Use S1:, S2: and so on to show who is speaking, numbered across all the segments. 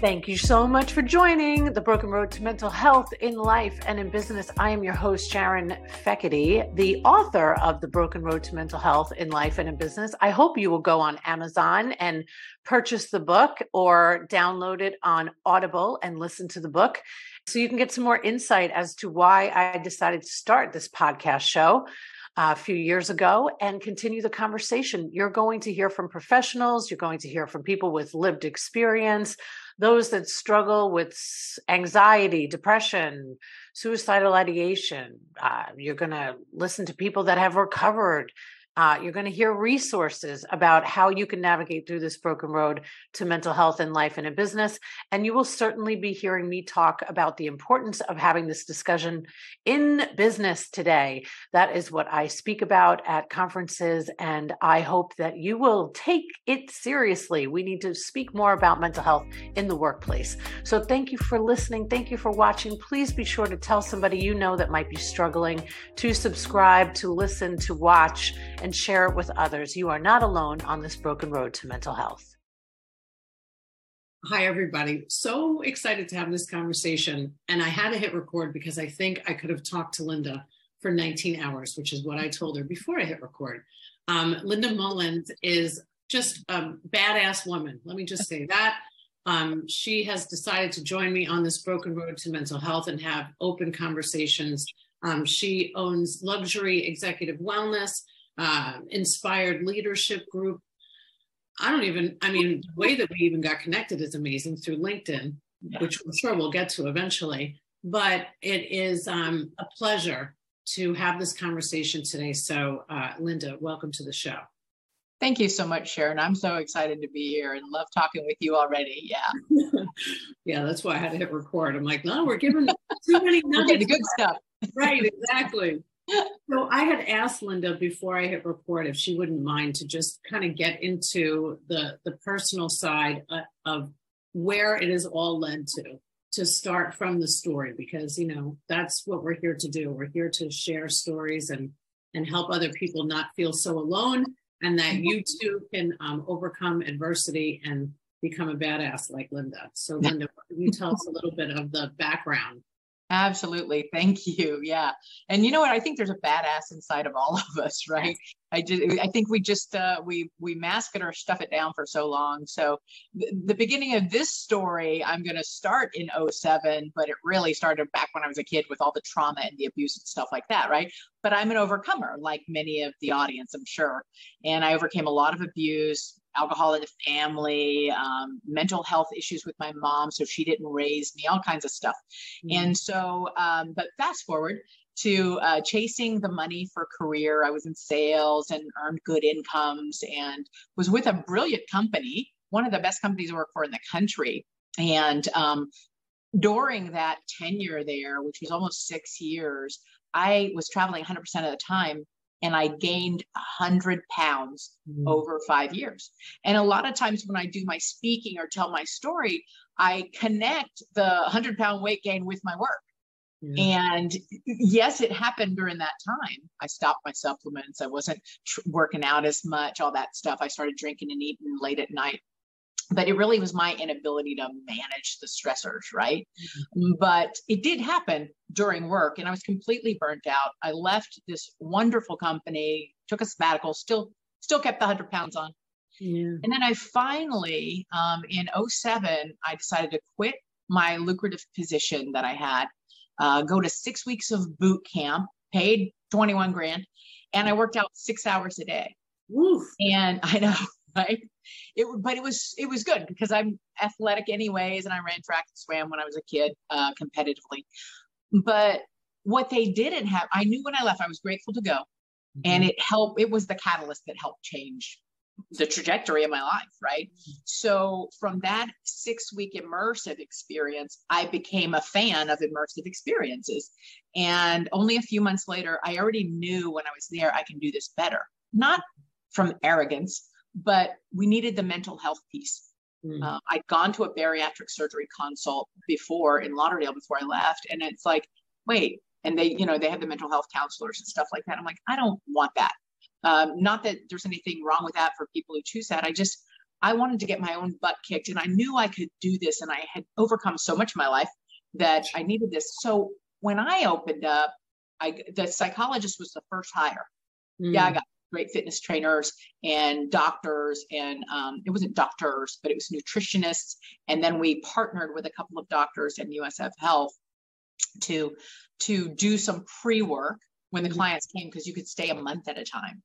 S1: Thank you so much for joining the Broken Road to Mental Health in Life and in Business. I am your host, Sharon Fekete, the author of The Broken Road to Mental Health in Life and in Business. I hope you will go on Amazon and purchase the book or download it on Audible and listen to the book so you can get some more insight as to why I decided to start this podcast show uh, a few years ago and continue the conversation. You're going to hear from professionals, you're going to hear from people with lived experience, those that struggle with anxiety, depression, suicidal ideation. Uh, you're going to listen to people that have recovered uh, you're going to hear resources about how you can navigate through this broken road to mental health in life and in business. And you will certainly be hearing me talk about the importance of having this discussion in business today. That is what I speak about at conferences. And I hope that you will take it seriously. We need to speak more about mental health in the workplace. So thank you for listening. Thank you for watching. Please be sure to tell somebody you know that might be struggling to subscribe, to listen, to watch and share it with others. You are not alone on this broken road to mental health.
S2: Hi, everybody. So excited to have this conversation. And I had to hit record because I think I could have talked to Linda for 19 hours, which is what I told her before I hit record. Um, Linda Mullins is just a badass woman. Let me just say that. Um, she has decided to join me on this broken road to mental health and have open conversations. Um, she owns Luxury Executive Wellness uh, inspired leadership group. I don't even, I mean, the way that we even got connected is amazing through LinkedIn, yeah. which I'm sure we'll get to eventually. But it is um, a pleasure to have this conversation today. So, uh, Linda, welcome to the show.
S3: Thank you so much, Sharon. I'm so excited to be here and love talking with you already. Yeah.
S2: yeah, that's why I had to hit record. I'm like, no, we're giving too many
S3: nuggets. the good stuff.
S2: right, exactly so I had asked Linda before I hit record if she wouldn't mind to just kind of get into the the personal side uh, of where it is all led to to start from the story because you know that's what we're here to do. We're here to share stories and and help other people not feel so alone and that you too can um, overcome adversity and become a badass like linda. So linda you tell us a little bit of the background
S3: Absolutely. Thank you. Yeah. And you know what? I think there's a badass inside of all of us, right? I just, I think we just, uh, we, we mask it or stuff it down for so long. So th- the beginning of this story, I'm going to start in 07, but it really started back when I was a kid with all the trauma and the abuse and stuff like that. Right. But I'm an overcomer, like many of the audience, I'm sure. And I overcame a lot of abuse, alcohol in the family, um, mental health issues with my mom, so she didn't raise me, all kinds of stuff. Mm-hmm. And so, um, but fast forward to uh, chasing the money for career. I was in sales and earned good incomes and was with a brilliant company, one of the best companies I work for in the country. And um, during that tenure there, which was almost six years, I was traveling 100% of the time and I gained 100 pounds mm. over five years. And a lot of times when I do my speaking or tell my story, I connect the 100 pound weight gain with my work. And yes, it happened during that time. I stopped my supplements. I wasn't tr- working out as much, all that stuff. I started drinking and eating late at night but it really was my inability to manage the stressors, right? Mm-hmm. But it did happen during work, and I was completely burnt out. I left this wonderful company, took a sabbatical, still still kept the 100 pounds on. Yeah. And then I finally, um, in 07, I decided to quit my lucrative position that I had, uh, go to six weeks of boot camp, paid 21 grand, and I worked out six hours a day. And I know right? It but it was it was good because I'm athletic anyways, and I ran track and swam when I was a kid uh, competitively. But what they didn't have, I knew when I left, I was grateful to go, mm-hmm. and it helped. It was the catalyst that helped change the trajectory of my life, right? So from that six week immersive experience, I became a fan of immersive experiences. And only a few months later, I already knew when I was there, I can do this better. Not from arrogance, but we needed the mental health piece. Mm. Uh, I'd gone to a bariatric surgery consult before in Lauderdale before I left, and it's like, wait, and they, you know, they have the mental health counselors and stuff like that. I'm like, I don't want that. Um, not that there's anything wrong with that for people who choose that. I just, I wanted to get my own butt kicked and I knew I could do this and I had overcome so much in my life that I needed this. So when I opened up, I the psychologist was the first hire. Mm. Yeah, I hmm. got great fitness trainers and doctors and um, it wasn't doctors but it was nutritionists. And then we partnered with a couple of doctors and usf health to to do some pre-work when the mm-hmm. clients came because you could stay a month at a time.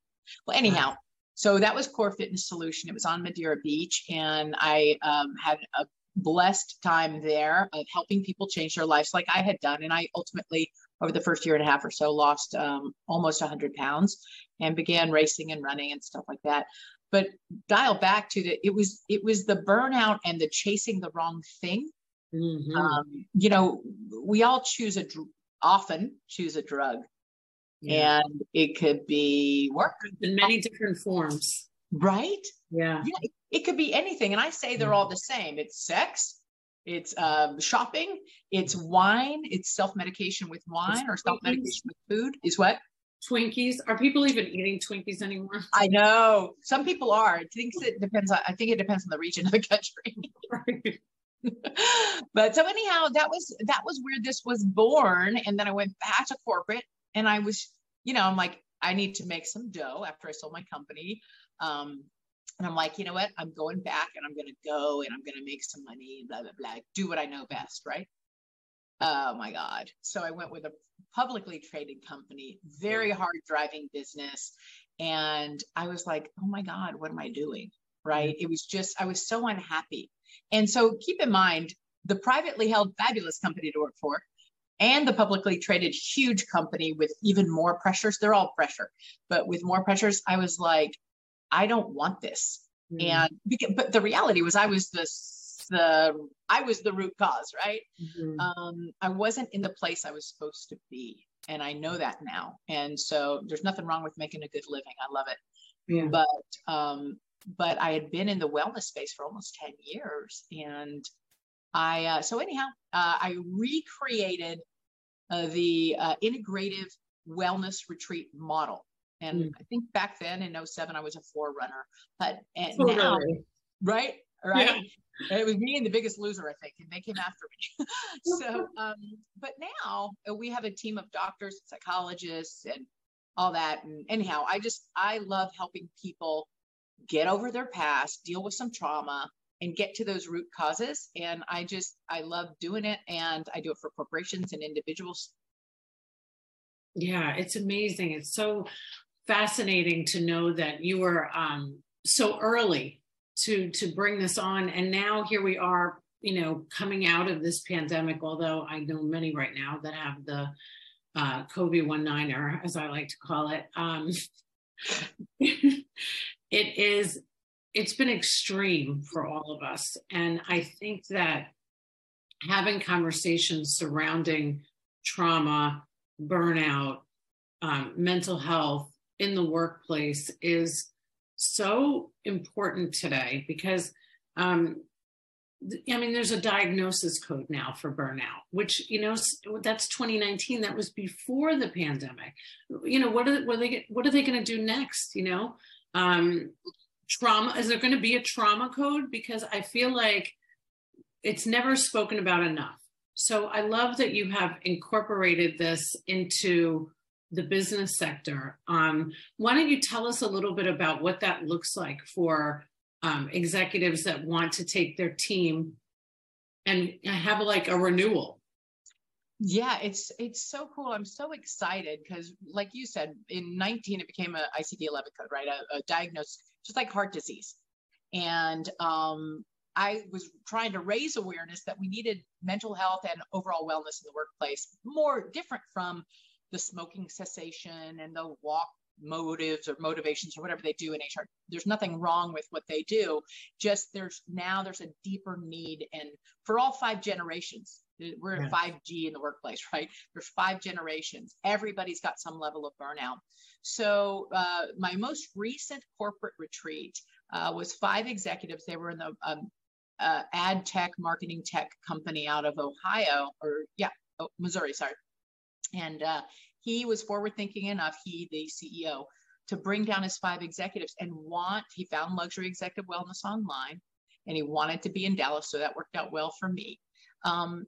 S3: Well anyhow so that was core fitness solution. It was on madeira beach and i um, had a blessed time there of helping people change their lives like i had done. And i ultimately over the first year and a half or so lost um, almost 100 pounds and began racing and running and stuff like that. But dial back to the it was it was the burnout and the chasing the wrong thing. Mm-hmm. um, you know we all choose a often choose a drug. Yeah. and it could be work.
S2: In many different forms.
S3: Right?
S2: Yeah,
S3: yeah it, it could be anything. And i say they're all the same. It's sex it's um, shopping, it's wine, it's self medication with wine or self medication with food. Is what?
S2: Twinkies. Are people even eating Twinkies anymore?
S3: I know some people are. I think it depends. On, I think it depends on the region of the country. right. but so anyhow, that was that was where this was born, and then I went back to corporate, and I was, you know, I'm like, I need to make some dough after I sold my company. Um, and I'm like, you know what? I'm going back and I'm going to go and I'm going to make some money, blah, blah, blah, do what I know best, right? Oh my God. So I went with a publicly traded company, very hard driving business. And I was like, oh my God, what am I doing? Right. It was just, I was so unhappy. And so keep in mind the privately held fabulous company to work for and the publicly traded huge company with even more pressures. They're all pressure, but with more pressures, I was like, I don't want this. Mm. And but the reality was I was the the I was the root cause, right? Mm-hmm. Um, I wasn't in the place I was supposed to be, and I know that now. And so there's nothing wrong with making a good living. I love it. Yeah. But um, but I had been in the wellness space for almost ten years, and I uh, so anyhow uh, I recreated uh, the uh, integrative wellness retreat model and mm. I think back then in 07, I was a forerunner, but and oh, now, right? Right. Yeah. It was me and the biggest loser, I think, and they came after me. so, um, but now uh, we have a team of doctors, psychologists, and all that. And anyhow, I just, I love helping people get over their past, deal with some trauma, and get to those root causes. And I just, I love doing it. And I do it for corporations and individuals.
S2: Yeah, it's amazing. It's so fascinating to know that you were um, so early to to bring this on, and now here we are, you know, coming out of this pandemic. Although I know many right now that have the uh, COVID one niner, as I like to call it. Um, it is it's been extreme for all of us and i think that having conversations surrounding trauma burnout um, mental health in the workplace is so important today because um, I mean, there's a diagnosis code now for burnout, which you know that's 2019. That was before the pandemic. You know, what are what are they what are they going to do next? You know, um, trauma. Is there going to be a trauma code? Because I feel like it's never spoken about enough. So I love that you have incorporated this into the business sector. Um, why don't you tell us a little bit about what that looks like for um, executives that want to take their team and have like a renewal?
S3: Yeah, it's it's so cool. I'm so excited because, like you said, in 19 it became a ICD-11 code, right? A, a diagnosis, just like heart disease, and um, I was trying to raise awareness that we needed mental health and overall wellness in the workplace more different from the smoking cessation and the walk motives or motivations or whatever they do in HR. There's nothing wrong with what they do. Just there's now there's a deeper need and for all five generations. We're in 5G in the workplace, right? There's five generations. Everybody's got some level of burnout. So uh, my most recent corporate retreat uh, was five executives. They were in the um, uh, ad tech, marketing tech company out of Ohio, or yeah, oh, Missouri, sorry. And uh, he was forward thinking enough, he, the CEO, to bring down his five executives and want, he found luxury executive wellness online and he wanted to be in Dallas. So that worked out well for me. Um,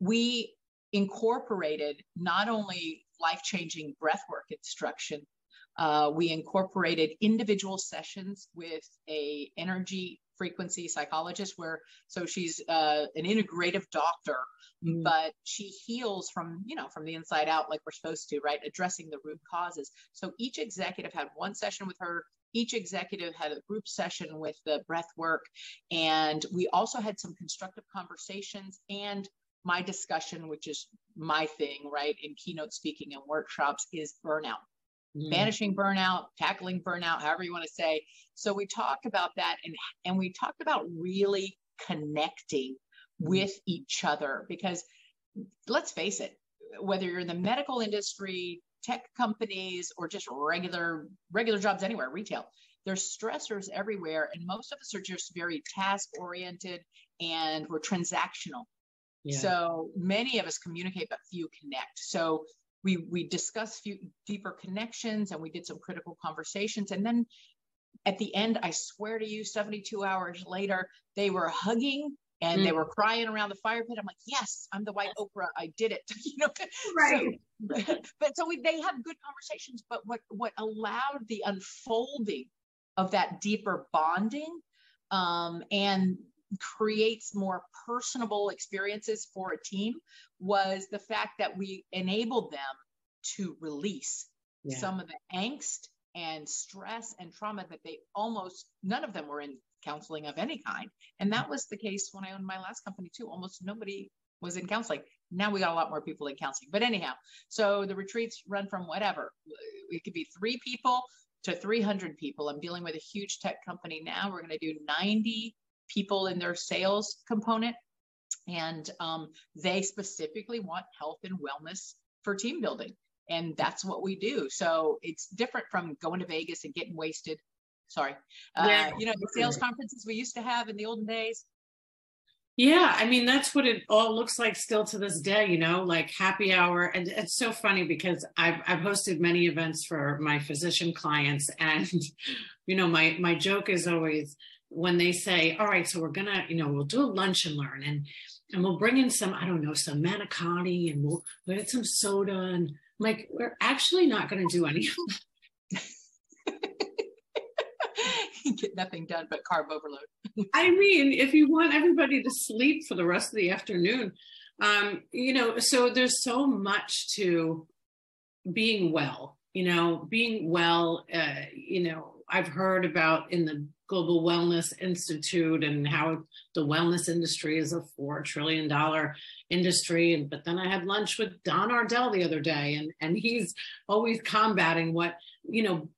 S3: we incorporated not only life changing breathwork instruction, uh, we incorporated individual sessions with a energy frequency psychologist where so she's uh, an integrative doctor mm. but she heals from you know from the inside out like we're supposed to right? Addressing the root causes. So each executive had one session with her. Each executive had a group session with the breath work. And we also had some constructive conversations and my discussion which is my thing right in keynote speaking and workshops is burnout mm. banishing burnout, tackling burnout, however you want to say. So we talked about that and and we talked about really connecting mm. with each other because let's face it, whether you're in the medical industry, tech companies, or just regular regular jobs anywhere, retail, there's stressors everywhere, and most of us are just very task oriented and we're transactional. Yeah. So many of us communicate, but few connect. So we we discussed few deeper connections and we did some critical conversations. And then at the end i swear to you 72 hours later they were hugging and mm. they were crying around the fire pit. I'm like yes i'm the white oprah. I did it. You know right. so, but so we, they have good conversations but what what allowed the unfolding of that deeper bonding um, and creates more personable experiences for a team was the fact that we enabled them to release yeah. some of the angst and stress and trauma that they almost none of them were in counseling of any kind. And that was the case when i owned my last company too. Almost nobody was in counseling. Now we got a lot more people in counseling. But anyhow so the retreats run from whatever. It could be three people to 300 people. I'm dealing with a huge tech company now. We're going to do 90 people in their sales component. And um, they specifically want health and wellness for team building. And that's what we do. So it's different from going to Vegas and getting wasted. Sorry. Uh, yeah. You know, the sales conferences we used to have in the olden days.
S2: Yeah, I mean that's what it all looks like still to this day, you know, like happy hour. And it's so funny because I've I've hosted many events for my physician clients, and you know, my my joke is always, when they say, all right, so we're gonna, you know, we'll do a lunch and learn and and we'll bring in some, I don't know, some manicotti and we'll, we'll get some soda and I'm like, we're actually not gonna do any
S3: Get nothing done but carb overload.
S2: I mean, if you want everybody to sleep for the rest of the afternoon, um, you know, so there's so much to being well, you know, being well, uh, you know, I've heard about in the Global Wellness Institute and how the wellness industry is a four trillion dollar industry. And but then I had lunch with Don Ardell the other day, and and he's always combating what you know.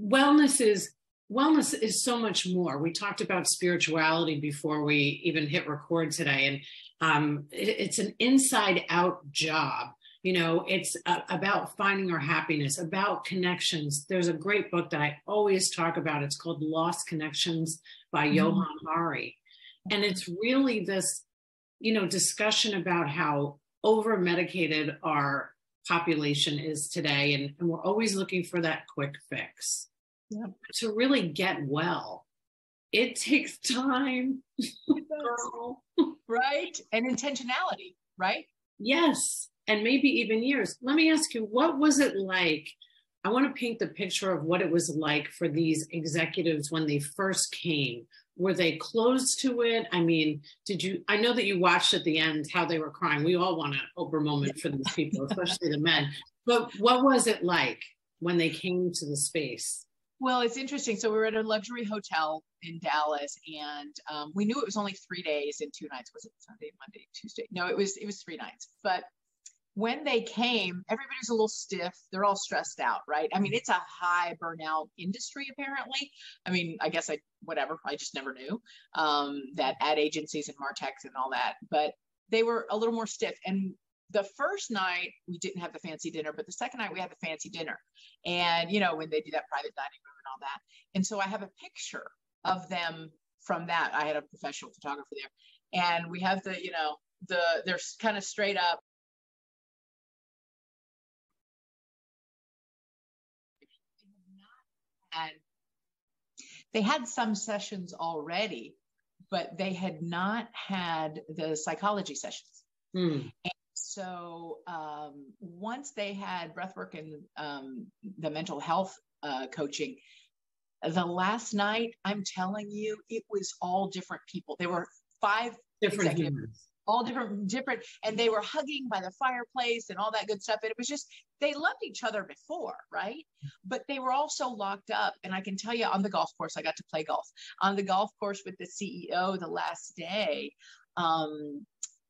S2: Wellness is wellness is so much more. We talked about spirituality before we even hit record today, and um, it, it's an inside out job you know it's uh, about finding our happiness about connections. There's a great book that i always talk about. It's called lost connections by mm-hmm. johann hari. And it's really this you know discussion about how over medicated our population is today and, and we're always looking for that quick fix. Yeah. to really get well it takes time
S3: right? And intentionality right?
S2: Yes and maybe even years. Let me ask you, what was it like? I want to paint the picture of what it was like for these executives when they first came. Were they closed to it? I mean, did you? I know that you watched at the end how they were crying. We all want an Oprah moment for these people, especially the men. But what was it like when they came to the space?
S3: Well, it's interesting. So we were at a luxury hotel in Dallas, and um, we knew it was only three days and two nights. Was it Sunday, Monday, Tuesday? No, it was it was three nights. But when they came, everybody's a little stiff. They're all stressed out, right? I mean, it's a high burnout industry, apparently. I mean, I guess I, whatever, I just never knew um, that ad agencies and Martechs and all that, but they were a little more stiff. And the first night we didn't have the fancy dinner, but the second night we had the fancy dinner. And, you know, when they do that private dining room and all that. And so I have a picture of them from that. I had a professional photographer there. And we have the, you know, the, they're kind of straight up and they had some sessions already, but they had not had the psychology sessions. Mm. And so um, once they had breathwork and um, the mental health uh, coaching, the last night, I'm telling you, it was all different people. There were five
S2: different humans
S3: all different different and they were hugging by the fireplace and all that good stuff. And it was just they loved each other before right? But they were also locked up. And i can tell you on the golf course i got to play golf. On the golf course with the ceo the last day um,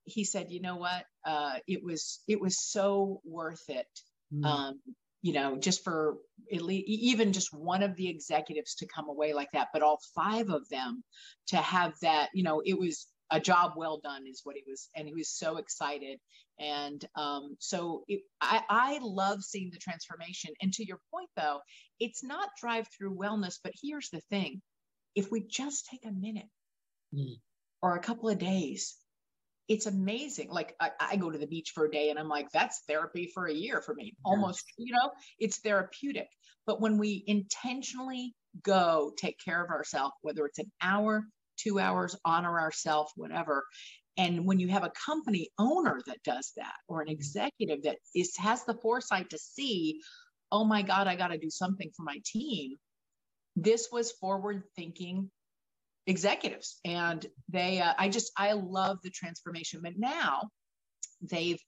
S3: he said you know what? Uh, it was it was so worth it mm. um, you know just for at least even just one of the executives to come away like that but all five of them to have that you know it was a job well done is what he was and he was so excited. And um, so it, I, I love seeing the transformation. And to your point though it's not drive through wellness but here's the thing. If we just take a minute mm. or a couple of days it's amazing. Like I, I, go to the beach for a day and i'm like that's therapy for a year for me. Almost you know it's therapeutic. But when we intentionally go take care of ourselves whether it's an hour two hours, honor ourselves, whatever. And when you have a company owner that does that, or an executive that is has the foresight to see, oh my God, I got to do something for my team. This was forward thinking executives, and they. Uh, I just I love the transformation. But now they've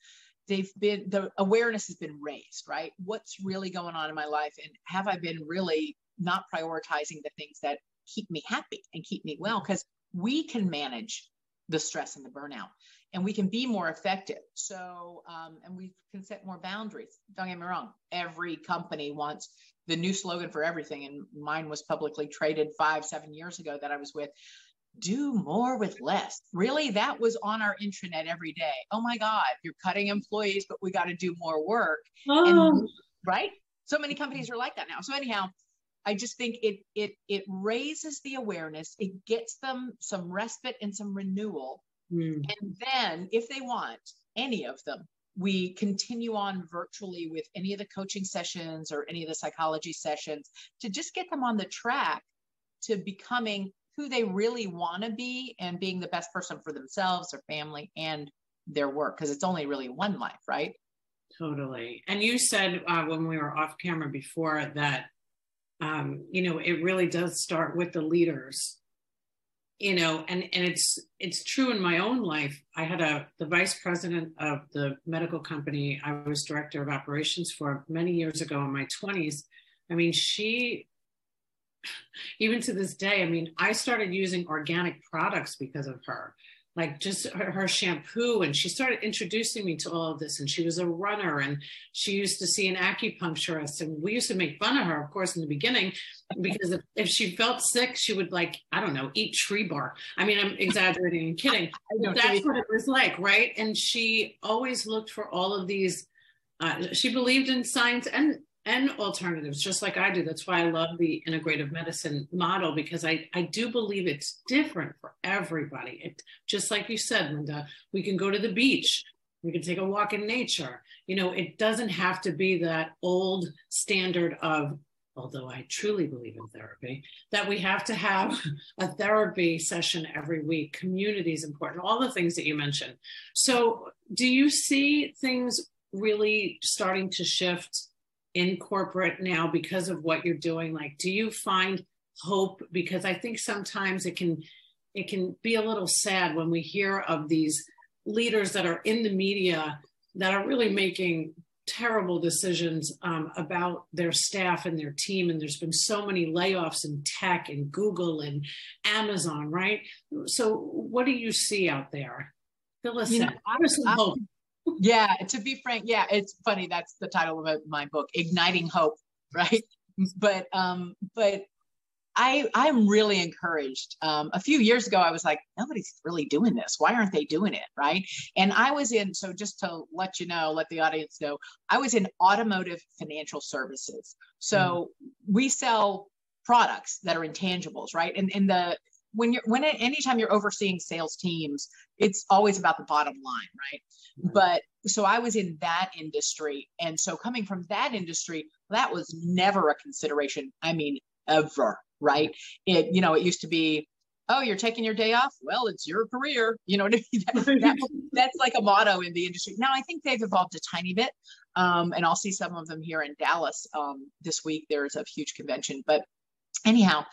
S3: they've been the awareness has been raised right what's really going on in my life and have i been really not prioritizing the things that keep me happy and keep me well because we can manage the stress and the burnout and we can be more effective. So um, and we can set more boundaries. Don't get me wrong. Every company wants the new slogan for everything and mine was publicly traded five seven years ago that i was with do more with less. Really that was on our intranet every day. Oh my god you're cutting employees but we got to do more work. Oh. and, right? So many companies are like that now. So anyhow I just think it it it raises the awareness. It gets them some respite and some renewal. Mm. And then, if they want any of them, we continue on virtually with any of the coaching sessions or any of the psychology sessions to just get them on the track to becoming who they really want to be and being the best person for themselves, their family, and their work. Because it's only really one life, right?
S2: Totally. And you said uh, when we were off camera before that um, you know it really does start with the leaders. You know and and it's it's true in my own life. I had a the vice president of the medical company i was director of operations for many years ago in my 20s i mean she even to this day i mean i started using organic products because of her like just her, her, shampoo and she started introducing me to all of this and she was a runner and she used to see an acupuncturist and we used to make fun of her of course in the beginning because if, if she felt sick she would like i don't know eat tree bark. I mean i'm exaggerating and kidding that's what it was like right? And she always looked for all of these uh, she believed in science and and alternatives, just like I do. That's why I love the integrative medicine model because I, I do believe it's different for everybody. It, just like you said, Linda, we can go to the beach, we can take a walk in nature. You know, it doesn't have to be that old standard of, although I truly believe in therapy, that we have to have a therapy session every week. Community is important, all the things that you mentioned. So, do you see things really starting to shift? In corporate now because of what you're doing? Like do you find hope? Because i think sometimes it can it can be a little sad when we hear of these leaders that are in the media that are really making terrible decisions um, about their staff and their team. And there's been so many layoffs in tech and google and amazon right? So what do you see out there? Us you. Know,
S3: yeah, to be frank, yeah, it's funny. That's the title of my book, Igniting Hope, right? But um, but I I'm really encouraged. Um, a few years ago, I was like, nobody's really doing this. Why aren't they doing it, right? And I was in. So just to let you know, let the audience know, I was in automotive financial services. So mm. we sell products that are intangibles, right? And in the when you're when anytime you're overseeing sales teams it's always about the bottom line right mm-hmm. but so i was in that industry and so coming from that industry that was never a consideration i mean ever, right? It, you know, it used to be, oh, you're taking your day off. Well, it's your career. You know what I mean? That, that, that's like a motto in the industry. Now, I think they've evolved a tiny bit. Um, and I'll see some of them here in Dallas um, this week. There's a huge convention. But anyhow,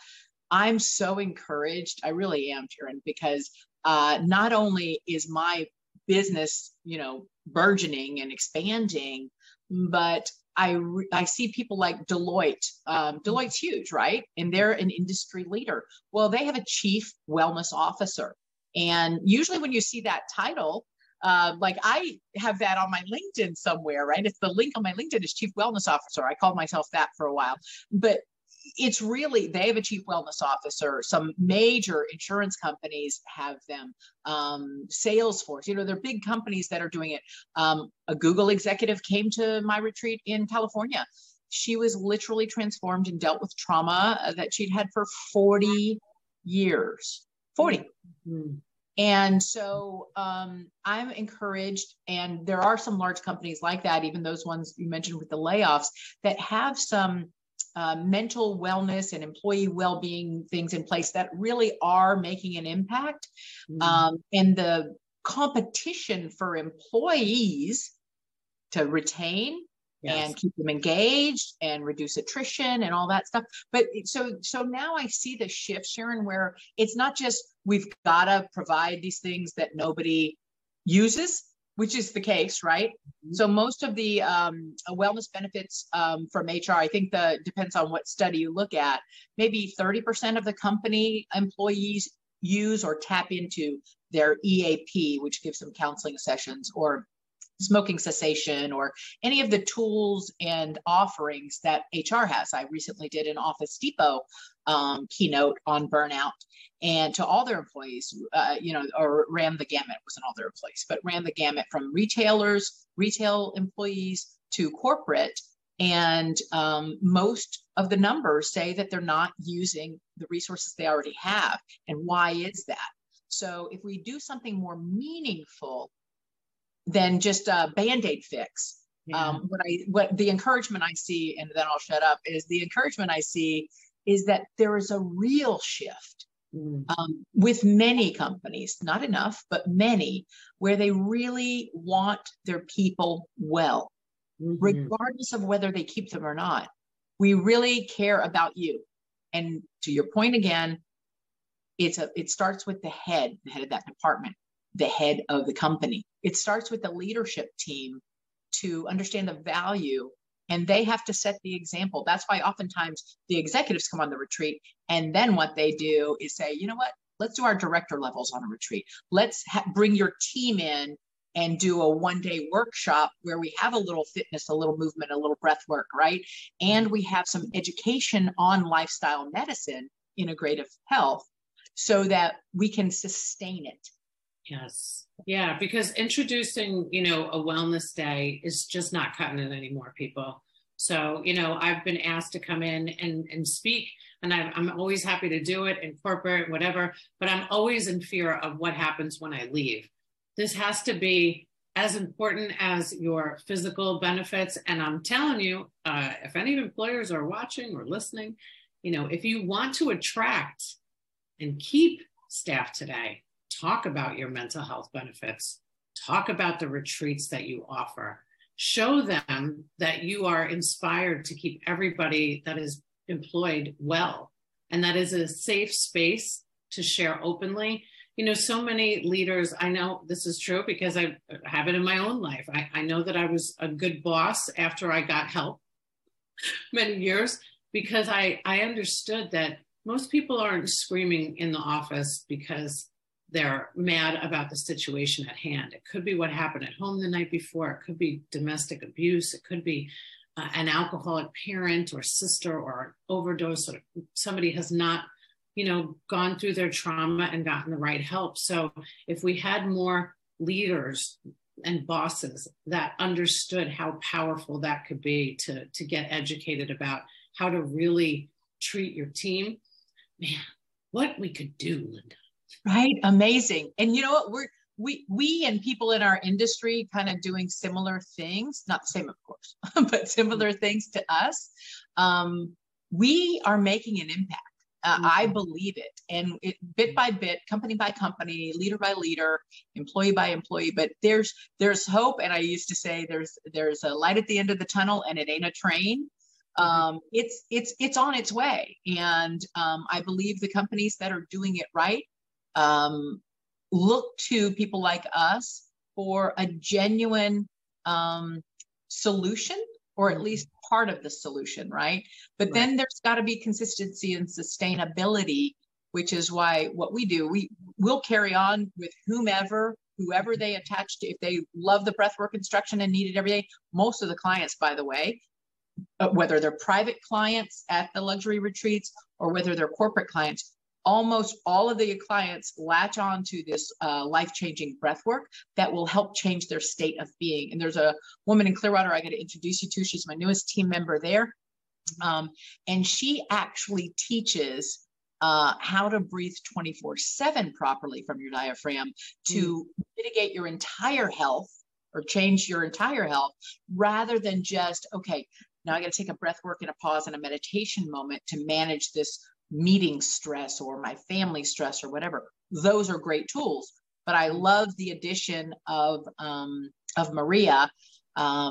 S3: I'm so encouraged. I really am, Sharon, because uh, not only is my business, you know, burgeoning and expanding, but I, re- I see people like Deloitte. Um, Deloitte's huge, right? And they're an industry leader. Well, they have a chief wellness officer. And usually when you see that title, uh, like I have that on my LinkedIn somewhere, right? It's the link on my LinkedIn is chief wellness officer. I called myself that for a while, but it's really they have a chief wellness officer some major insurance companies have them um, salesforce you know they're big companies that are doing it. Um, a google executive came to my retreat in california. She was literally transformed and dealt with trauma uh, that she'd had for 40 years 40 mm-hmm. And so um, I'm encouraged, and there are some large companies like that, even those ones you mentioned with the layoffs, that have some uh, mental wellness and employee well-being things in place that really are making an impact mm-hmm. um, and the competition for employees to retain yes. and keep them engaged and reduce attrition and all that stuff but so so now i see the shift sharon where it's not just we've got to provide these things that nobody uses which is the case, right? Mm-hmm. So most of the um, wellness benefits um, from HR, I think the depends on what study you look at. Maybe 30% of the company employees use or tap into their EAP, which gives them counseling sessions, or smoking cessation or any of the tools and offerings that HR has. I recently did an Office Depot um, keynote on burnout and to all their employees, uh, you know, or ran the gamut, wasn't all their employees, but ran the gamut from retailers, retail employees to corporate. And um, most of the numbers say that they're not using the resources they already have. And why is that? So if we do something more meaningful than just a band-aid fix. Yeah. Um, what I what the encouragement I see, and then I'll shut up, is the encouragement I see is that there is a real shift mm. um, with many companies, not enough, but many, where they really want their people well, mm-hmm. regardless of whether they keep them or not. We really care about you. And to your point again, it's a it starts with the head, the head of that department the head of the company. It starts with the leadership team to understand the value and they have to set the example. That's why oftentimes the executives come on the retreat and then what they do is say, you know what, let's do our director levels on a retreat. Let's ha- bring your team in and do a one day workshop where we have a little fitness, a little movement, a little breath work, right? And we have some education on lifestyle medicine, integrative health, so that we can sustain it
S2: Yes. Yeah, because introducing, you know, a wellness day is just not cutting it anymore, people. So, you know, I've been asked to come in and, and speak, and i am always happy to do it in corporate, whatever, but I'm always in fear of what happens when I leave. This has to be as important as your physical benefits. And I'm telling you, uh, if any employers are watching or listening, you know, if you want to attract and keep staff today, talk about your mental health benefits, talk about the retreats that you offer, show them that you are inspired to keep everybody that is employed well. And that is a safe space to share openly. You know, so many leaders, I know this is true because I have it in my own life. I, I know that I was a good boss after I got help many years because I, I understood that most people aren't screaming in the office because they're mad about the situation at hand. It could be what happened at home the night before. It could be domestic abuse. It could be uh, an alcoholic parent or sister or overdose or somebody has not, you know, gone through their trauma and gotten the right help. So if we had more leaders and bosses that understood how powerful that could be to, to get educated about how to really treat your team, man, what we could do, Linda.
S3: Right. Amazing. And you know what? We're we we and people in our industry kind of doing similar things, not the same, of course, but similar things to us. Um, we are making an impact. Uh, mm-hmm. I believe it. And it, bit by bit, company by company, leader by leader, employee by employee. But there's there's hope. And I used to say there's there's a light at the end of the tunnel, and it ain't a train. Mm-hmm. Um, it's it's it's on its way. And um, I believe the companies that are doing it right um, look to people like us for a genuine um, solution or at least part of the solution, right? But right. then there's got to be consistency and sustainability, which is why what we do, we will carry on with whomever, whoever they attach to, if they love the breathwork instruction and need it every day. Most of the clients, by the way, uh, whether they're private clients at the luxury retreats or whether they're corporate clients, almost all of the clients latch on to this uh, life-changing breath work that will help change their state of being. And there's a woman in Clearwater I got to introduce you to. She's my newest team member there. Um, and she actually teaches uh, how to breathe 24 7 properly from your diaphragm to mm. mitigate your entire health or change your entire health rather than just, okay, now I got to take a breath work and a pause and a meditation moment to manage this meeting stress or my family stress or whatever. Those are great tools. But I love the addition of um, of Maria because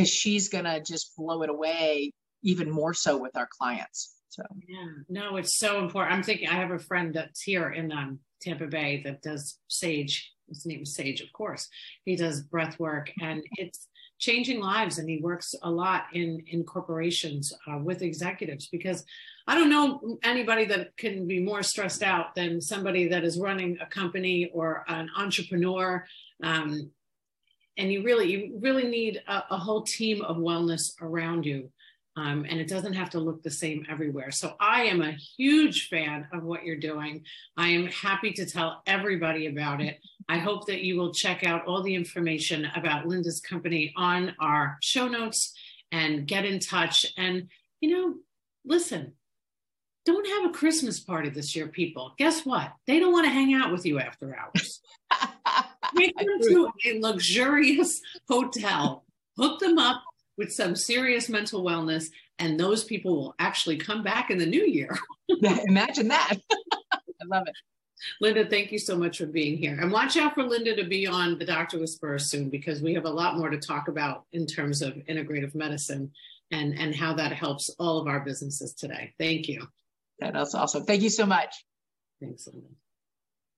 S3: um, she's gonna just blow it away even more so with our clients. So
S2: yeah, no, it's so important. I'm thinking I have a friend that's here in um, Tampa Bay that does Sage. His name is Sage, of course. He does breath work, and it's changing lives and he works a lot in in corporations uh, with executives because i don't know anybody that can be more stressed out than somebody that is running a company or an entrepreneur um, and you really you really need a, a whole team of wellness around you um, and it doesn't have to look the same everywhere. So I am a huge fan of what you're doing. I am happy to tell everybody about it. I hope that you will check out all the information about Linda's company on our show notes and get in touch. And, you know, listen, don't have a Christmas party this year, people. Guess what? They don't want to hang out with you after hours. Take them to a luxurious hotel, hook them up with some serious mental wellness, and those people will actually come back in the new year.
S3: Imagine that. I love it.
S2: Linda, thank you so much for being here. And watch out for Linda to be on the Doctor Whisperer soon because we have a lot more to talk about in terms of integrative medicine and, and how that helps all of our businesses today. Thank you.
S3: That's awesome. Thank you so much.
S2: Thanks, Linda.